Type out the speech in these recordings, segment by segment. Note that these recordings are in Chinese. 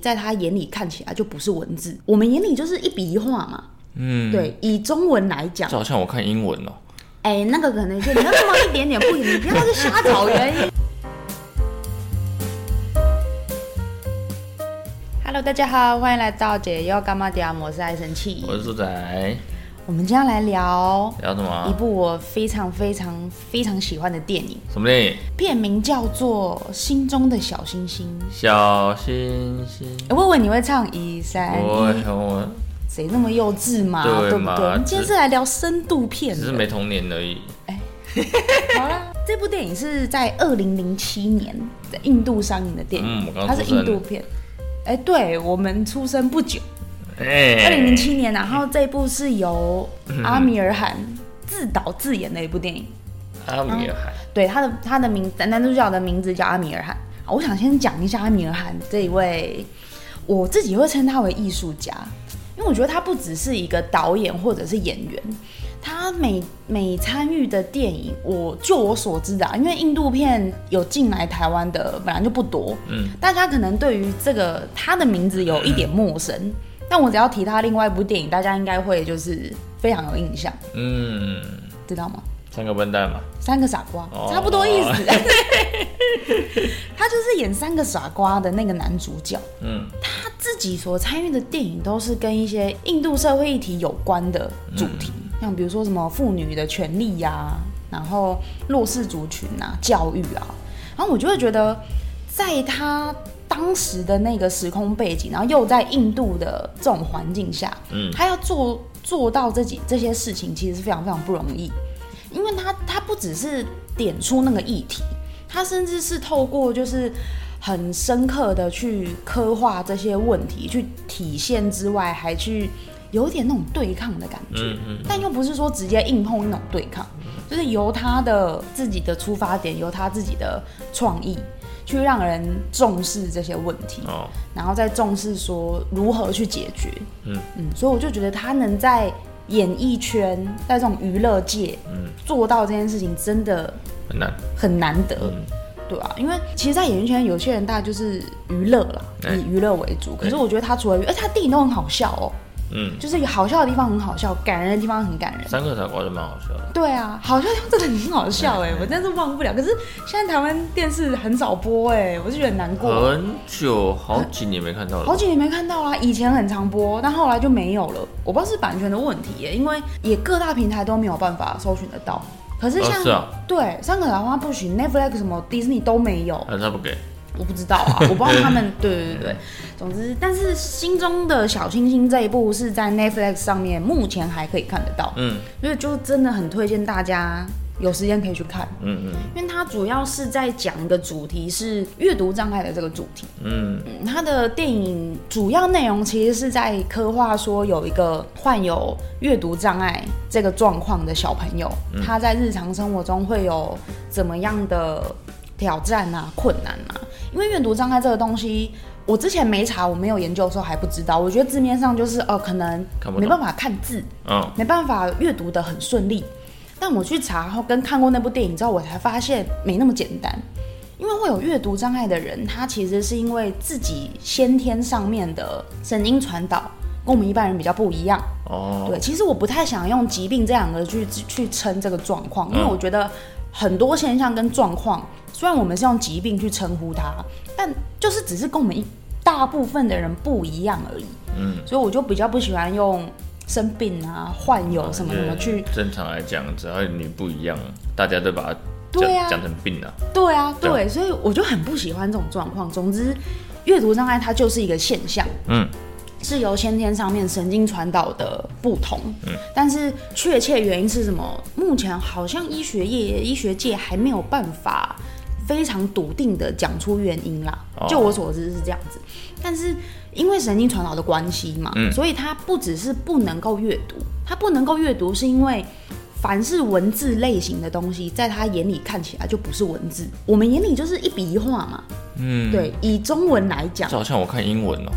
在他眼里看起来就不是文字，我们眼里就是一笔一画嘛。嗯，对，以中文来讲就，好像我看英文哦。哎、那个可能就你要那么一点点不一定，你不要去瞎找原因。Hello，大家好，欢迎来到解忧干妈点，我是爱生气。我是猪仔，我们今天要来聊聊什么？一部我非常非常非常喜欢的电影，什么电影？片名叫做《心中的小星星》。小星星。哎我以为你会唱一三我一，我谁那么幼稚嘛？对嘛对不对？我们今天是来聊深度片。只是没童年而已。哎 好啦，这部电影是在二零零七年在印度上映的电影，嗯我刚它是印度片。哎、对我们出生不久，哎，二零零七年，然后这部是由嗯阿米尔汗自导自演的一部电影。阿米尔汗。对，他的他的名男主角的名字叫阿米尔汗。我想先讲一下阿米尔汗这一位，我自己会称他为艺术家，因为我觉得他不只是一个导演或者是演员，他每每参与的电影，我就我所知的、啊，因为印度片有进来台湾的本来就不多，嗯，大家可能对于这个他的名字有一点陌生，但我只要提他另外一部电影，大家应该会就是非常有印象，嗯，知道吗？三个笨蛋嘛。三个傻瓜，哦差不多意思。他就是演三个傻瓜的那个男主角，嗯他自己所参与的电影都是跟一些印度社会议题有关的主题，像比如说什么妇女的权利呀、然后弱势族群啊、教育啊，然后我就会觉得，在他当时的那个时空背景，然后又在印度的这种环境下，嗯他要做做到这几这些事情，其实是非常非常不容易。因为他他不只是点出那个议题，他甚至是透过就是很深刻的去刻画这些问题，去体现之外，还去有点那种对抗的感觉，嗯嗯但又不是说直接硬碰那种对抗，就是由他的自己的出发点，由他自己的创意。去让人重视这些问题，哦，然后再重视说如何去解决。嗯。嗯，所以我就觉得他能在演艺圈，在这种娱乐界，嗯，做到这件事情，真的很难。很难。得，嗯。对啊，因为其实，在演艺圈，有些人大概就是娱乐啦，哎。以娱乐为主。可是我觉得他除了娱，而且他电影都很好笑哦，嗯，就是有好笑的地方很好笑，感人的地方很感人。三个傻瓜就蛮好笑的。对啊，好笑的地方真的很好笑哎，我真的是忘不了。可是现在台湾电视很少播哎，我就觉得难过。很久，好几年没看到了。好几年没看到啦，以前很常播，但后来就没有了。我不知道是版权的问题耶，因为也各大平台都没有办法搜寻得到。可是像、哦是啊对三个老花不行，Netflix 什么 Disney 都没有，他不给？我不知道啊，我不知道他们对对对对。总之，但是心中的小星星这一部是在 Netflix 上面目前还可以看得到，嗯。所以就真的很推荐大家有时间可以去看。嗯嗯。因为它主要是在讲一个主题是阅读障碍的这个主题，嗯。嗯，它的电影主要内容其实是在刻画说有一个患有阅读障碍这个状况的小朋友，他在日常生活中会有怎么样的挑战啊、困难啊？因为阅读障碍这个东西，我之前没查，我没有研究的时候还不知道。我觉得字面上就是呃，可能没办法看字，嗯没办法阅读的很顺利。但我去查，后跟看过那部电影之后，我才发现没那么简单。因为会有阅读障碍的人，他其实是因为自己先天上面的神经传导跟我们一般人比较不一样。哦，对，其实我不太想用疾病这两个去去称这个状况，因为嗯我觉得很多现象跟状况，虽然我们是用疾病去称呼它，但就是只是跟我们一大部分的人不一样而已。嗯，所以我就比较不喜欢用生病啊、患有什么什么去。正常来讲，只要你不一样，大家都把它讲对啊讲成病了。对啊，对，所以我就很不喜欢这种状况。总之，阅读障碍它就是一个现象，嗯是由先天上面神经传导的不同。嗯，但是确切原因是什么？目前好像医学业、医学界还没有办法非常笃定的讲出原因啦。哦就我所知是这样子，但是因为神经传导的关系嘛，嗯所以它不只是不能够阅读，它不能够阅读是因为。凡是文字类型的东西，在他眼里看起来就不是文字，我们眼里就是一笔一画嘛。嗯，对，以中文来讲就，好像我看英文哦。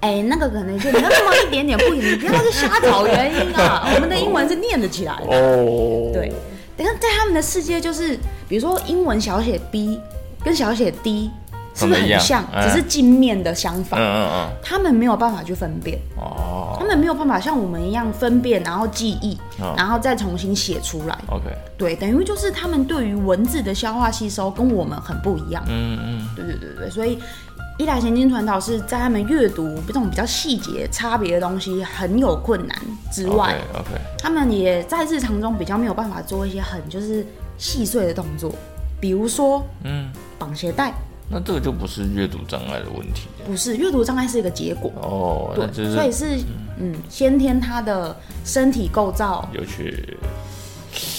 哎、那个可能就你要这么一点点不一定，你不要去瞎找原因啊。我们的英文是念得起来的。哦，对，但是在他们的世界，就是比如说英文小写 b 跟小写 d 是不是很像？嗯只是镜面的相嗯嗯，嗯他们没有办法去分辨，嗯，哦他们没有办法像我们一样分辨，然后记忆，哦然后再重新写出来。，OK，对，等于就是他们对于文字的消化吸收跟我们很不一样。嗯嗯，对对对对，所以一来行经传导是在他们阅读这种比较细节差别的东西很有困难之外 OK 他们也在日常中比较没有办法做一些很就是细碎的动作，比如说嗯，绑鞋带，那这个就不是阅读障碍的问题。不是阅读障碍是一个结果。哦，对，就是所以是嗯，先天他的身体构造有去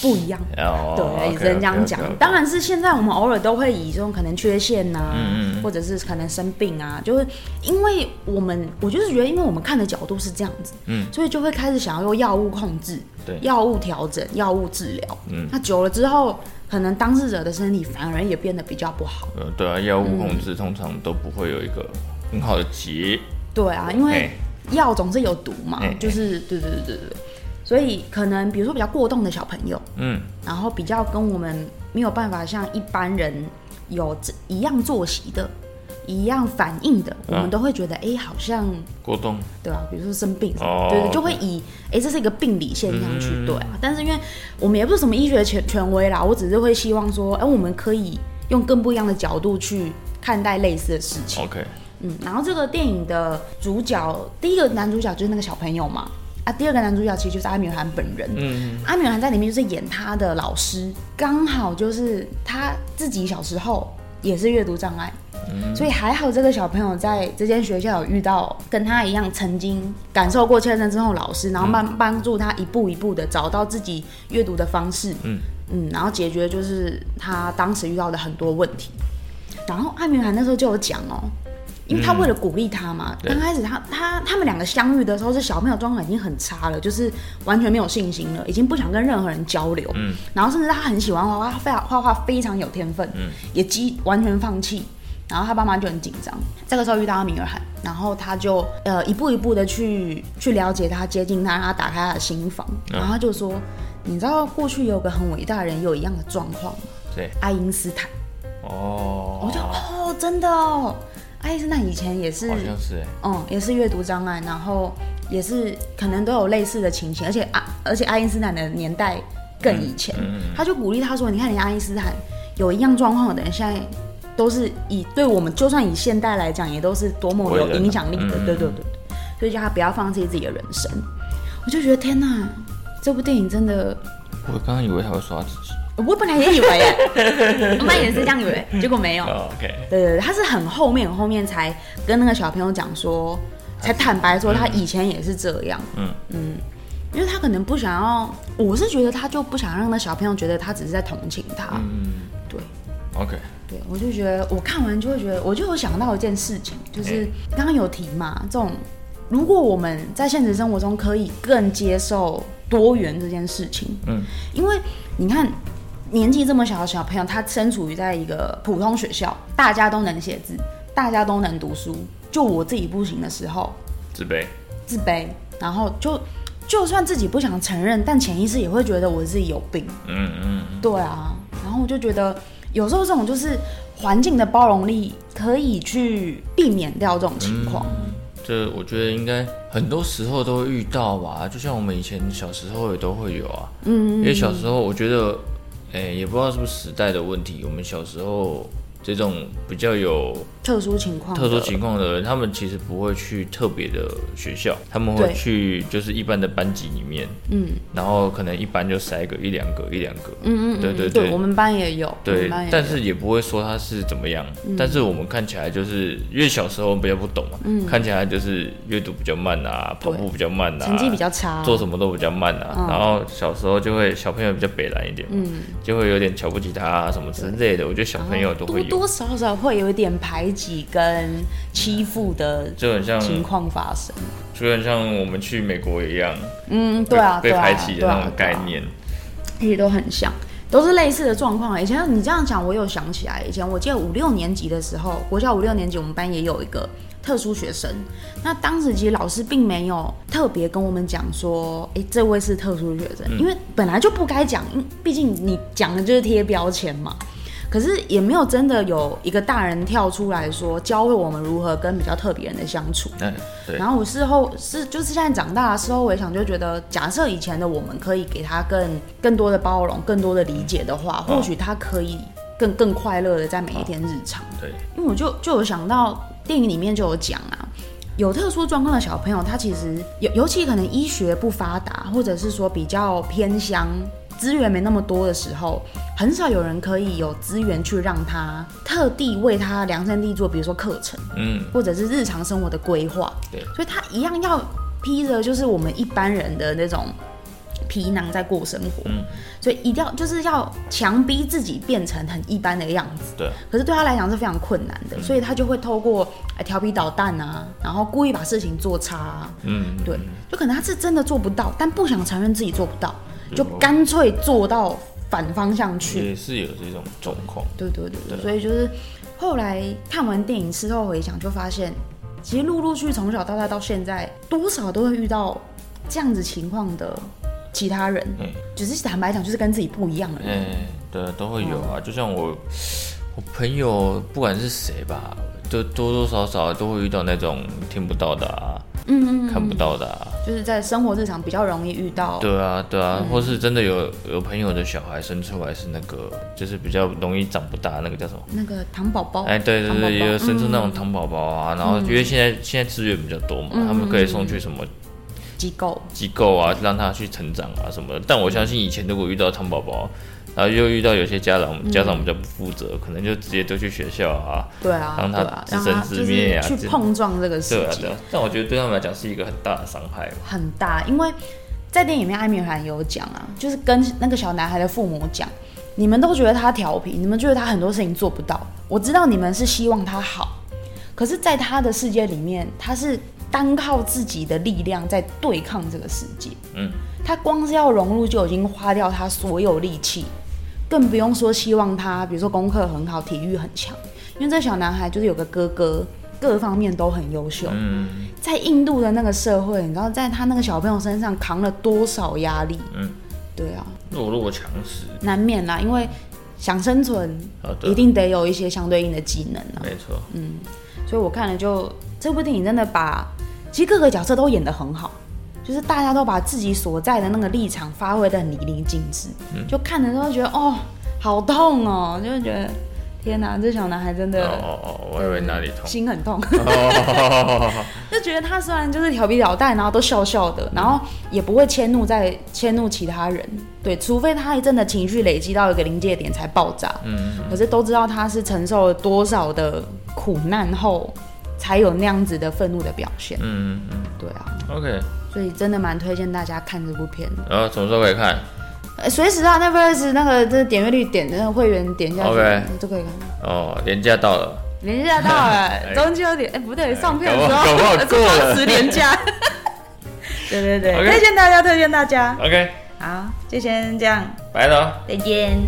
不一样，哦，对，也只能这样讲。当然是现在我们偶尔都会以这种可能缺陷呐、嗯或者是可能生病啊，就是因为我们，我就是觉得，因为我们看的角度是这样子，嗯，所以就会开始想要用药物控制、对。药物调整、药物治疗。嗯。那久了之后，可能当事者的身体反而也变得比较不好。呃，对啊，药物控制通常都不会有一个很好的结，对啊，因为药总是有毒嘛就是对对对对对，所以可能比如说比较过动的小朋友，嗯，然后比较跟我们没有办法像一般人有这一样作息的、一样反应的，我们都会觉得哎、诶好像过动，对吧、比如说生病哦对对，就会以哎、诶这是一个病理现象去、嗯。对啊。但是因为我们也不是什么医学权权威啦，我只是会希望说，哎、我们可以用更不一样的角度去看待类似的事情。OK，嗯，然后这个电影的主角，第一个男主角就是那个小朋友嘛，啊，第二个男主角其实就是阿米尔汗本人。嗯，阿米尔汗在里面就是演他的老师，刚好就是他自己小时候也是阅读障碍，所以还好这个小朋友在这间学校有遇到跟他一样曾经感受过欠身之后的老师，然后帮帮助他一步一步的找到自己阅读的方式，嗯。嗯，然后解决就是他当时遇到的很多问题。然后阿米尔汗那时候就有讲哦，因为他为了鼓励他嘛，对刚开始他他他们两个相遇的时候，是小朋友状况已经很差了，就是完全没有信心了，已经不想跟任何人交流。嗯，然后甚至他很喜欢画画，他非常画画非常有天分，嗯，也几完全放弃。然后他爸妈就很紧张，这个时候遇到阿米尔汗，然后他就呃一步一步的去去了解他，接近他，让他打开他的心房，然后他就说，你知道过去有个很伟大的人有一样的状况吗？对，爱因斯坦。哦，我就哦，真的哦，爱因斯坦以前也是好，像是哎，嗯，也是阅读障碍，然后也是可能都有类似的情形，而且啊，而且爱因斯坦的年代更以前，嗯嗯他就鼓励他说，你看，你爱因斯坦有一样状况的人，现在都是以对我们，就算以现代来讲，也都是多么有影响力的，对对对对，所以叫他不要放弃自己的人生。我就觉得天哪，这部电影真的。我刚刚以为他会刷自己我本来也以为耶，我本来也是这样以为，结果没有。哦，OK，对对对，他是很后面很后面才跟那个小朋友讲说，才坦白说他以前也是这样，嗯。嗯，因为他可能不想要，我是觉得他就不想让那小朋友觉得他只是在同情他，嗯。对，OK，对，我就觉得我看完就会觉得，我就有想到一件事情，就是刚刚有提嘛，这种如果我们在现实生活中可以更接受多元这件事情，嗯，因为你看。年纪这么小的小朋友，他身处于在一个普通学校，大家都能写字，大家都能读书，就我自己不行的时候，自卑，自卑，然后就就算自己不想承认，但潜意识也会觉得我自己有病。嗯嗯，对啊，然后我就觉得有时候这种就是环境的包容力可以去避免掉这种情况。这我觉得应该很多时候都会遇到吧，就像我们以前小时候也都会有啊，嗯，因为小时候我觉得，哎、也不知道是不是时代的问题，我们小时候这种比较有特殊情况，特殊情况的人，他们其实不会去特别的学校，他们会去就是一般的班级里面，嗯。然后可能一般就塞个一两个一两个，嗯嗯嗯，对对对。对我们班也有，对但是也不会说他是怎么样，但是我们看起来就是因为小时候比较不懂嘛，看起来就是阅读比较慢啊，跑步比较慢啊，成绩比较差，做什么都比较慢啊，嗯。然后小时候就会小朋友比较北蓝一点，嗯，就会有点瞧不起他啊什么之类的，我觉得小朋友都会有，多多少少会有一点排挤跟欺负的就很像情况发生。就很像我们去美国一样，嗯，对啊，被排挤的那种对啊对啊概念，其实都很像，都是类似的状况。以前你这样讲，我有想起来，以前我记得五六年级的时候，国小五六年级，我们班也有一个特殊学生。那当时其实老师并没有特别跟我们讲说，诶，这位是特殊学生，因为本来就不该讲，因毕竟你讲的就是贴标签嘛。可是也没有真的有一个大人跳出来说教会我们如何跟比较特别人的相处。嗯，对，然后我事后是就是现在长大的时候，我也想就觉得，假设以前的我们可以给他更更多的包容、更多的理解的话，或许他可以更更快乐的在每一天日常。对，因为我就就有想到电影里面就有讲啊，有特殊状况的小朋友，他其实尤尤其可能医学不发达，或者是说比较偏乡。资源没那么多的时候，很少有人可以有资源去让他特地为他量身定做，比如说课程，嗯，或者是日常生活的规划。对，所以他一样要披着就是我们一般人的那种皮囊在过生活。嗯，所以一定要就是要强逼自己变成很一般的样子。对，可是对他来讲是非常困难的，所以他就会透过呃调皮捣蛋啊，然后故意把事情做差啊。嗯，对，就可能他是真的做不到，但不想承认自己做不到。就干脆做到反方向去，也是有这种状况。对对对对，所以就是后来看完电影事后回想，就发现其实陆陆续从小到大到现在，多少都会遇到这样子情况的其他人。嗯，只是坦白讲，就是跟自己不一样的人。哎，对，都会有啊。就像我，我朋友不管是谁吧，都多多少少都会遇到那种听不到的啊。嗯嗯，看不到的，啊就是在生活日常比较容易遇到。对啊，对啊，或是真的有有朋友的小孩生出来是那个，就是比较容易长不大，那个叫什么？那个糖宝宝。哎，对对对，也有生出那种糖宝宝啊。然后因为现在现在资源比较多嘛，他们可以送去什么机构机构啊，让他去成长啊什么的。但我相信以前如果遇到糖宝宝。然后又遇到有些家长，家长比较不负责，可能就直接丢去学校啊，对啊，让他自生自灭啊，去碰撞这个事情。对啊，但我觉得对他们来讲是一个很大的伤害。很大，因为在电影里面，艾米尔有讲啊，就是跟那个小男孩的父母讲，你们都觉得他调皮，你们觉得他很多事情做不到。我知道你们是希望他好，可是，在他的世界里面，他是单靠自己的力量在对抗这个世界。嗯，他光是要融入就已经花掉他所有力气。更不用说希望他，比如说功课很好，体育很强，因为这小男孩就是有个哥哥，各方面都很优秀。嗯，在印度的那个社会，你知道，在他那个小朋友身上扛了多少压力？嗯，对啊，弱肉强食，难免啦，因为想生存，一定得有一些相对应的技能啊。没错，嗯，所以我看了就这部电影真的把，其实各个角色都演得很好。就是大家都把自己所在的那个立场发挥的很淋漓尽致，就看的时候觉得哦，好痛哦，就觉得天哪，这小男孩真的哦哦，我以为哪里痛，心很痛，就觉得他虽然就是调皮捣蛋，然后都笑笑的，然后也不会迁怒在迁怒其他人，对，除非他一阵的情绪累积到一个临界点才爆炸，嗯，可是都知道他是承受了多少的苦难后，才有那样子的愤怒的表现，嗯嗯嗯，对啊，OK。所以真的蛮推荐大家看这部片的。然后什么时候可以看？随时啊，那 v s 那个这点阅率点的那个会员点下去，OK 都可以看。哦，年假到了，年假到了，中秋点哎不对，上片的时候超时 年假。对对对，推荐大家，推荐大家。OK，好，就先这样，拜了，再见。